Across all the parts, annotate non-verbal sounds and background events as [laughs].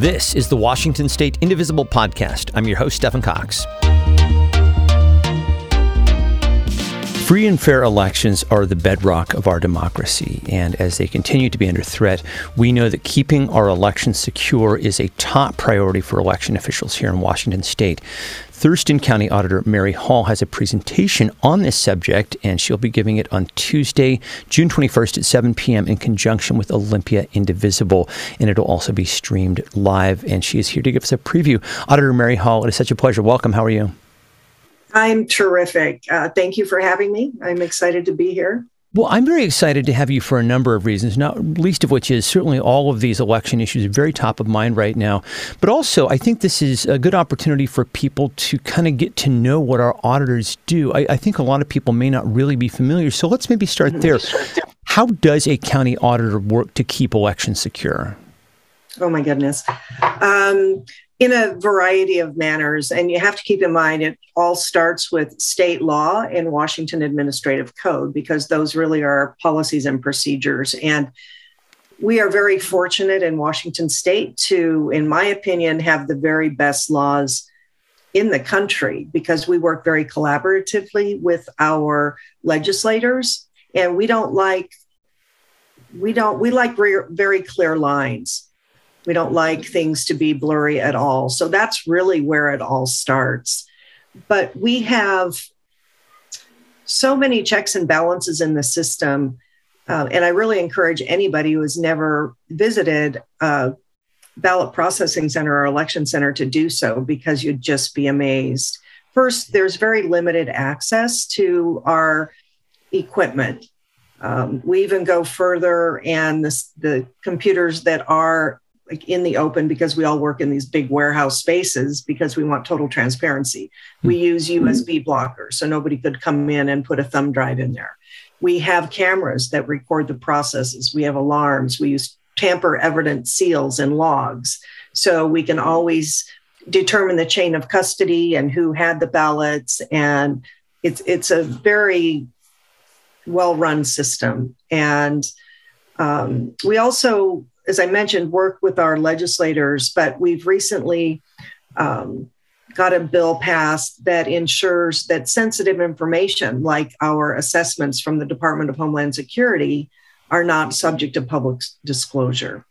This is the Washington State Indivisible Podcast. I'm your host, Stephen Cox. Free and fair elections are the bedrock of our democracy, and as they continue to be under threat, we know that keeping our elections secure is a top priority for election officials here in Washington state. Thurston County Auditor Mary Hall has a presentation on this subject, and she'll be giving it on Tuesday, June 21st at 7 p.m. in conjunction with Olympia Indivisible. And it'll also be streamed live. And she is here to give us a preview. Auditor Mary Hall, it is such a pleasure. Welcome. How are you? I'm terrific. Uh, thank you for having me. I'm excited to be here. Well, I'm very excited to have you for a number of reasons, not least of which is certainly all of these election issues are very top of mind right now. But also, I think this is a good opportunity for people to kind of get to know what our auditors do. I, I think a lot of people may not really be familiar. So let's maybe start there. How does a county auditor work to keep elections secure? Oh, my goodness. Um, in a variety of manners. And you have to keep in mind it all starts with state law and Washington Administrative Code, because those really are policies and procedures. And we are very fortunate in Washington state to, in my opinion, have the very best laws in the country because we work very collaboratively with our legislators and we don't like we don't we like very, very clear lines we don't like things to be blurry at all. So that's really where it all starts. But we have so many checks and balances in the system. Uh, and I really encourage anybody who has never visited a ballot processing center or election center to do so because you'd just be amazed. First, there's very limited access to our equipment. Um, we even go further, and the computers that are like in the open because we all work in these big warehouse spaces because we want total transparency. We hmm. use USB blockers so nobody could come in and put a thumb drive in there. We have cameras that record the processes. We have alarms. We use tamper evident seals and logs so we can always determine the chain of custody and who had the ballots and it's it's a very well run system and um, we also as I mentioned, work with our legislators, but we've recently um, got a bill passed that ensures that sensitive information, like our assessments from the Department of Homeland Security, are not subject to public disclosure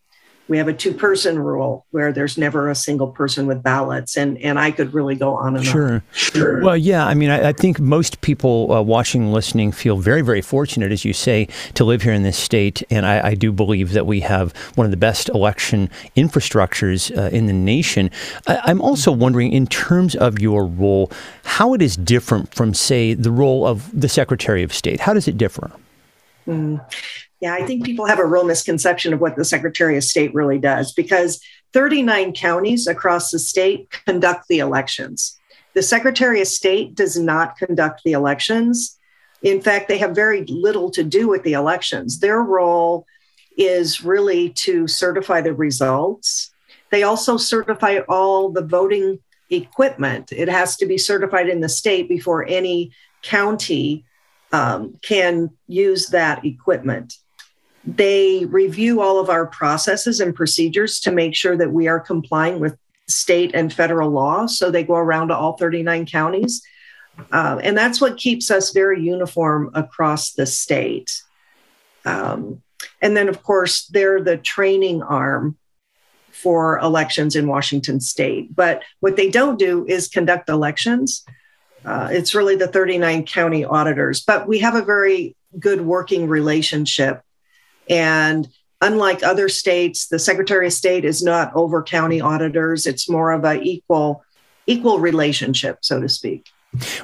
we have a two person rule where there's never a single person with ballots and and i could really go on and sure. on. Sure. Well yeah i mean i, I think most people uh, watching and listening feel very very fortunate as you say to live here in this state and i, I do believe that we have one of the best election infrastructures uh, in the nation. I, am also wondering in terms of your role how it is different from say the role of the secretary of state? How does it differ? Mm. Yeah, I think people have a real misconception of what the Secretary of State really does because 39 counties across the state conduct the elections. The Secretary of State does not conduct the elections. In fact, they have very little to do with the elections. Their role is really to certify the results. They also certify all the voting equipment. It has to be certified in the state before any county um, can use that equipment. They review all of our processes and procedures to make sure that we are complying with state and federal law. So they go around to all 39 counties. Uh, and that's what keeps us very uniform across the state. Um, and then, of course, they're the training arm for elections in Washington state. But what they don't do is conduct elections. Uh, it's really the 39 county auditors. But we have a very good working relationship and unlike other states, the Secretary of State is not over county auditors. It's more of a equal equal relationship, so to speak.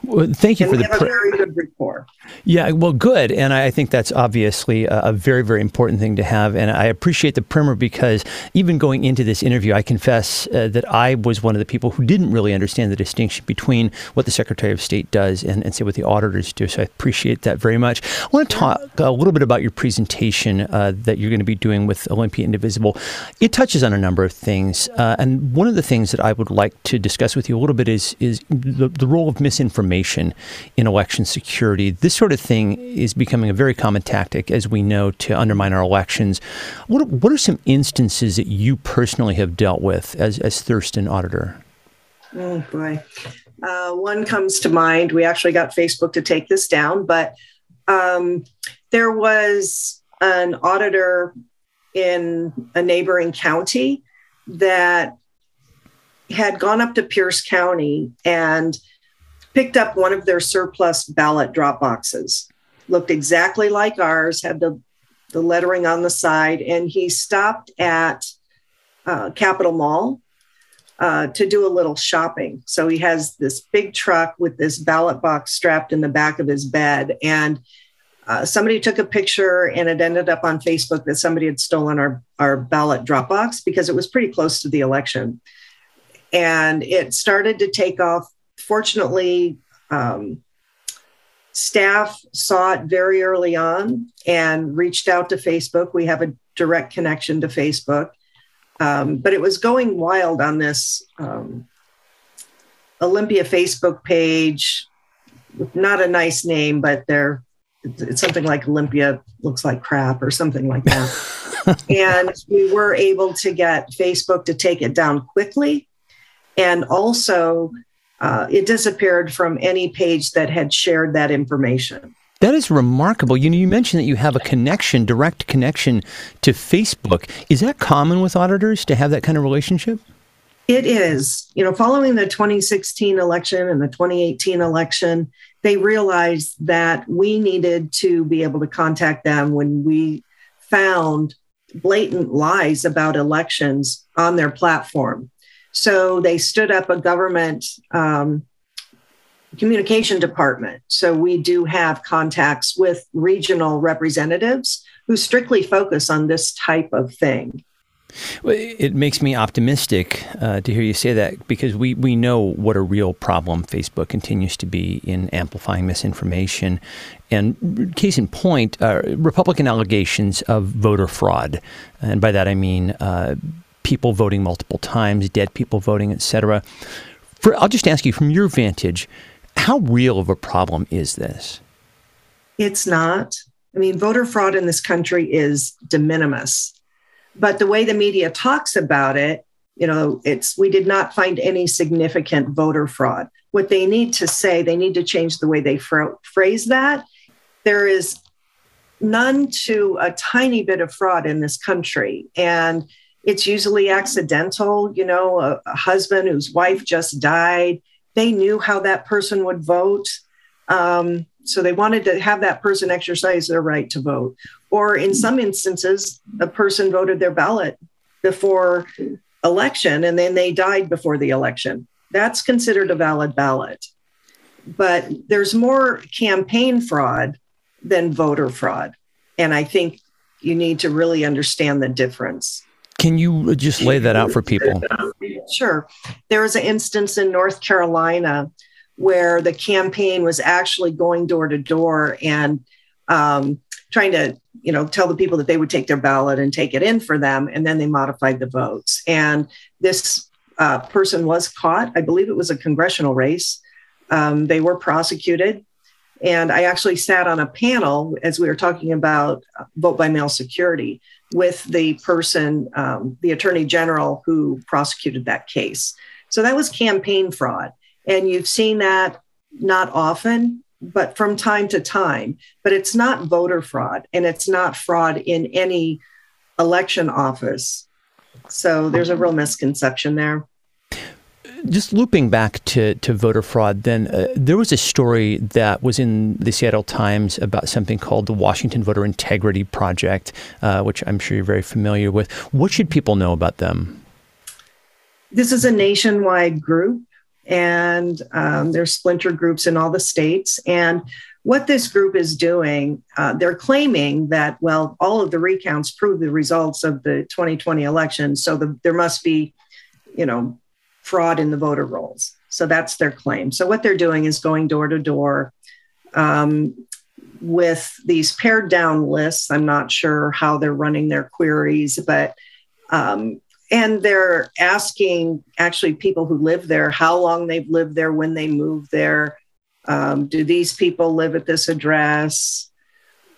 Well, thank you and for the a very good rapport. Yeah, well, good, and I think that's obviously a, a, very, very important thing to have. And I appreciate the primer because even going into this interview, I confess uh, that I was one of the people who didn't really understand the distinction between what the Secretary of State does and, and say what the auditors do. So I appreciate that very much. I want to talk a little bit about your presentation uh, that you're going to be doing with Olympia Indivisible. It touches on a number of things, uh, and one of the things that I would like to discuss with you a little bit is is the, the role of Miss misinformation in election security. This sort of thing is becoming a very common tactic, as we know, to undermine our elections. What, what are some instances that you personally have dealt with as, as Thurston auditor? Oh, boy. Uh, one comes to mind. We actually got Facebook to take this down, but um, there was an auditor in a neighboring county that had gone up to Pierce County and picked up one of their surplus ballot drop boxes. Looked exactly like ours, had the, the lettering on the side, and he stopped at uh, Capitol Mall uh, to do a little shopping. So he has this big truck with this ballot box strapped in the back of his bed. And uh, somebody took a picture and it ended up on Facebook that somebody had stolen our, our ballot drop box because it was pretty close to the election. And it started to take off. Fortunately, um, staff saw it very early on and reached out to Facebook. We have a direct connection to Facebook. Um, but it was going wild on this um, Olympia Facebook page. Not a nice name, but they're it's something like Olympia looks like crap or something like that. [laughs] and we were able to get Facebook to take it down quickly. And also, uh, it disappeared from any page that had shared that information. That is remarkable. You know, you mentioned that you have a connection, direct connection to Facebook. Is that common with auditors to have that kind of relationship? It is. You know, following the 2016 election and the 2018 election, they realized that we needed to be able to contact them when we found blatant lies about elections on their platform. So they stood up a government um, communication department. So we do have contacts with regional representatives who strictly focus on this type of thing. Well, it makes me optimistic uh, to hear you say that because we, we know what a real problem Facebook continues to be in amplifying misinformation. And case in point, uh, Republican allegations of voter fraud. And by that I mean uh, people voting multiple times, dead people voting, etc. I'll just ask you from your vantage, how real of a problem is this? It's not. I mean, voter fraud in this country is de minimis. But the way the media talks about it, you know, it's we did not find any significant voter fraud. What they need to say, they need to change the way they phrase that. There is none to a tiny bit of fraud in this country. And it's usually accidental, you know, a, a husband whose wife just died they knew how that person would vote. Um, so they wanted to have that person exercise their right to vote. Or in some instances, a person voted their ballot before election and then they died before the election. That's considered a valid ballot. But there's more campaign fraud than voter fraud. And I think you need to really understand the difference. Can you just lay that out for people? Sure. There was an instance in North Carolina where the campaign was actually going door to door and um, trying to, you know, tell the people that they would take their ballot and take it in for them, and then they modified the votes. And this uh, person was caught. I believe it was a congressional race. Um, they were prosecuted. And I actually sat on a panel as we were talking about vote by mail security with the person, um, the attorney general who prosecuted that case. So that was campaign fraud. And you've seen that not often, but from time to time. But it's not voter fraud and it's not fraud in any election office. So there's a real misconception there just looping back to, to voter fraud, then uh, there was a story that was in the Seattle Times about something called the Washington Voter Integrity Project, uh, which I'm sure you're very familiar with. What should people know about them? This is a nationwide group, and um, there's splinter groups in all the states. And what this group is doing, uh, they're claiming that, well, all of the recounts prove the results of the 2020 election. So the, there must be, you know, fraud in the voter rolls. So that's their claim. So what they're doing is going door to door um, with these pared down lists. I'm not sure how they're running their queries, but um, and they're asking actually people who live there how long they've lived there, when they moved there, Um, do these people live at this address?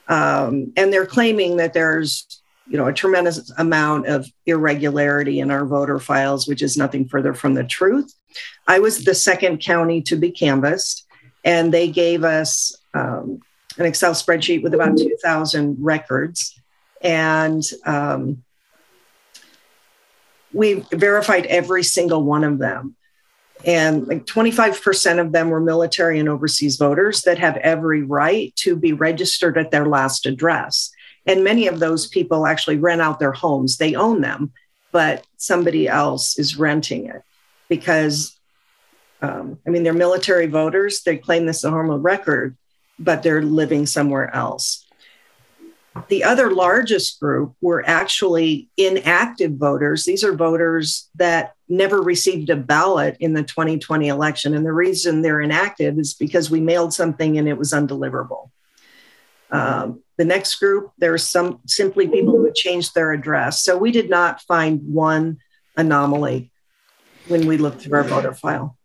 Um, and they're claiming that there's you know a tremendous amount of irregularity in our voter files, which is nothing further from the truth. I was the second county to be canvassed, and they gave us um, an Excel spreadsheet with about 2,000 records, and um, we verified every single one of them and like 25% of them were military and overseas voters that have every right to be registered at their last address. And many of those people actually rent out their homes. They own them, but somebody else is renting it because, um, I mean, they're military voters. They claim this is a of record, but they're living somewhere else. The other largest group were actually inactive voters. These are voters that never received a ballot in the 2020 election. And the reason they're inactive is because we mailed something and it was undeliverable. Um, the next group, there's some simply people who changed their address. So we did not find one anomaly when we looked through our voter file.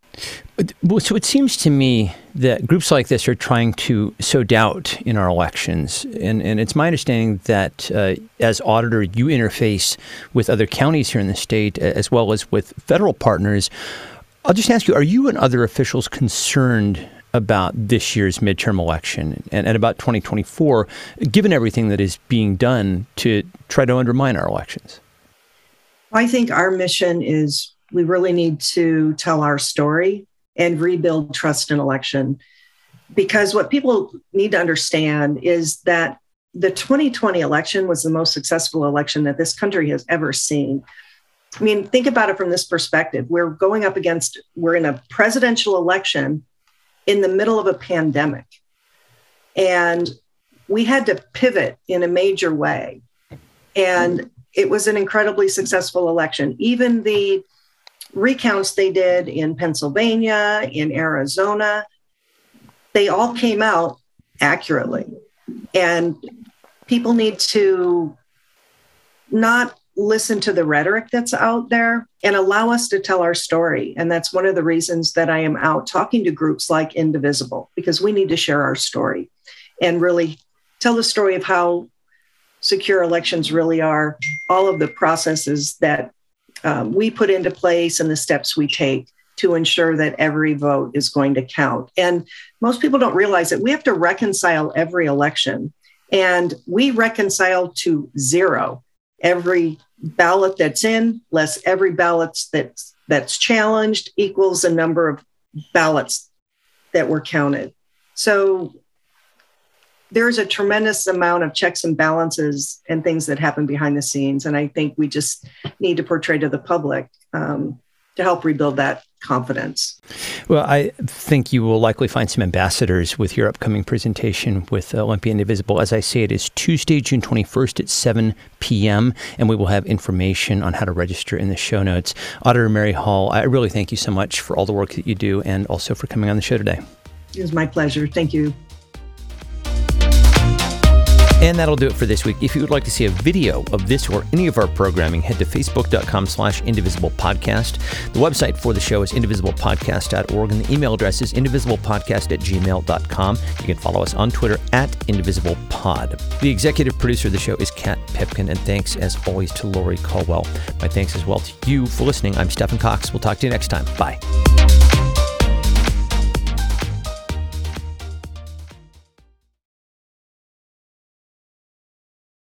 So it seems to me that groups like this are trying to sow doubt in our elections. And, and it's my understanding that uh, as auditor, you interface with other counties here in the state as well as with federal partners. I'll just ask you are you and other officials concerned about this year's midterm election and, and about 2024, given everything that is being done to try to undermine our elections? I think our mission is we really need to tell our story and rebuild trust in election. Because what people need to understand is that the 2020 election was the most successful election that this country has ever seen. I mean, think about it from this perspective. We're going up against, we're in a presidential election in the middle of a pandemic. And we had to pivot in a major way. And it was an incredibly successful election. Even the recounts they did in Pennsylvania, in Arizona, they all came out accurately. And people need to not listen to the rhetoric that's out there and allow us to tell our story. And that's one of the reasons that I am out talking to groups like Indivisible, because we need to share our story and really tell the story of how secure elections really are, all of the processes that um, we put into place and the steps we take to ensure that every vote is going to count. And most people don't realize that we have to reconcile every election, and we reconcile to zero every ballot that's in less every ballot that's that's challenged equals the number of ballots that were counted. So there's a tremendous amount of checks and balances and things that happen behind the scenes. And I think we just need to portray to the public um, to help rebuild that confidence. Well, I think you will likely find some ambassadors with your upcoming presentation with Olympia Indivisible. As I say, it is Tuesday, June 21st at 7 p.m., and we will have information on how to register in the show notes. Auditor Mary Hall, I really thank you so much for all the work that you do and also for coming on the show today. It was my pleasure. Thank you. And that'll do it for this week. If you would like to see a video of this or any of our programming, head to facebook.com slash indivisible podcast. The website for the show is indivisiblepodcast.org and the email address is indivisiblepodcast at gmail.com. You can follow us on Twitter at indivisiblepod. The executive producer of the show is Kat Pipkin, and thanks as always to Lori Caldwell. My thanks as well to you for listening. I'm Stephen Cox. We'll talk to you next time. Bye.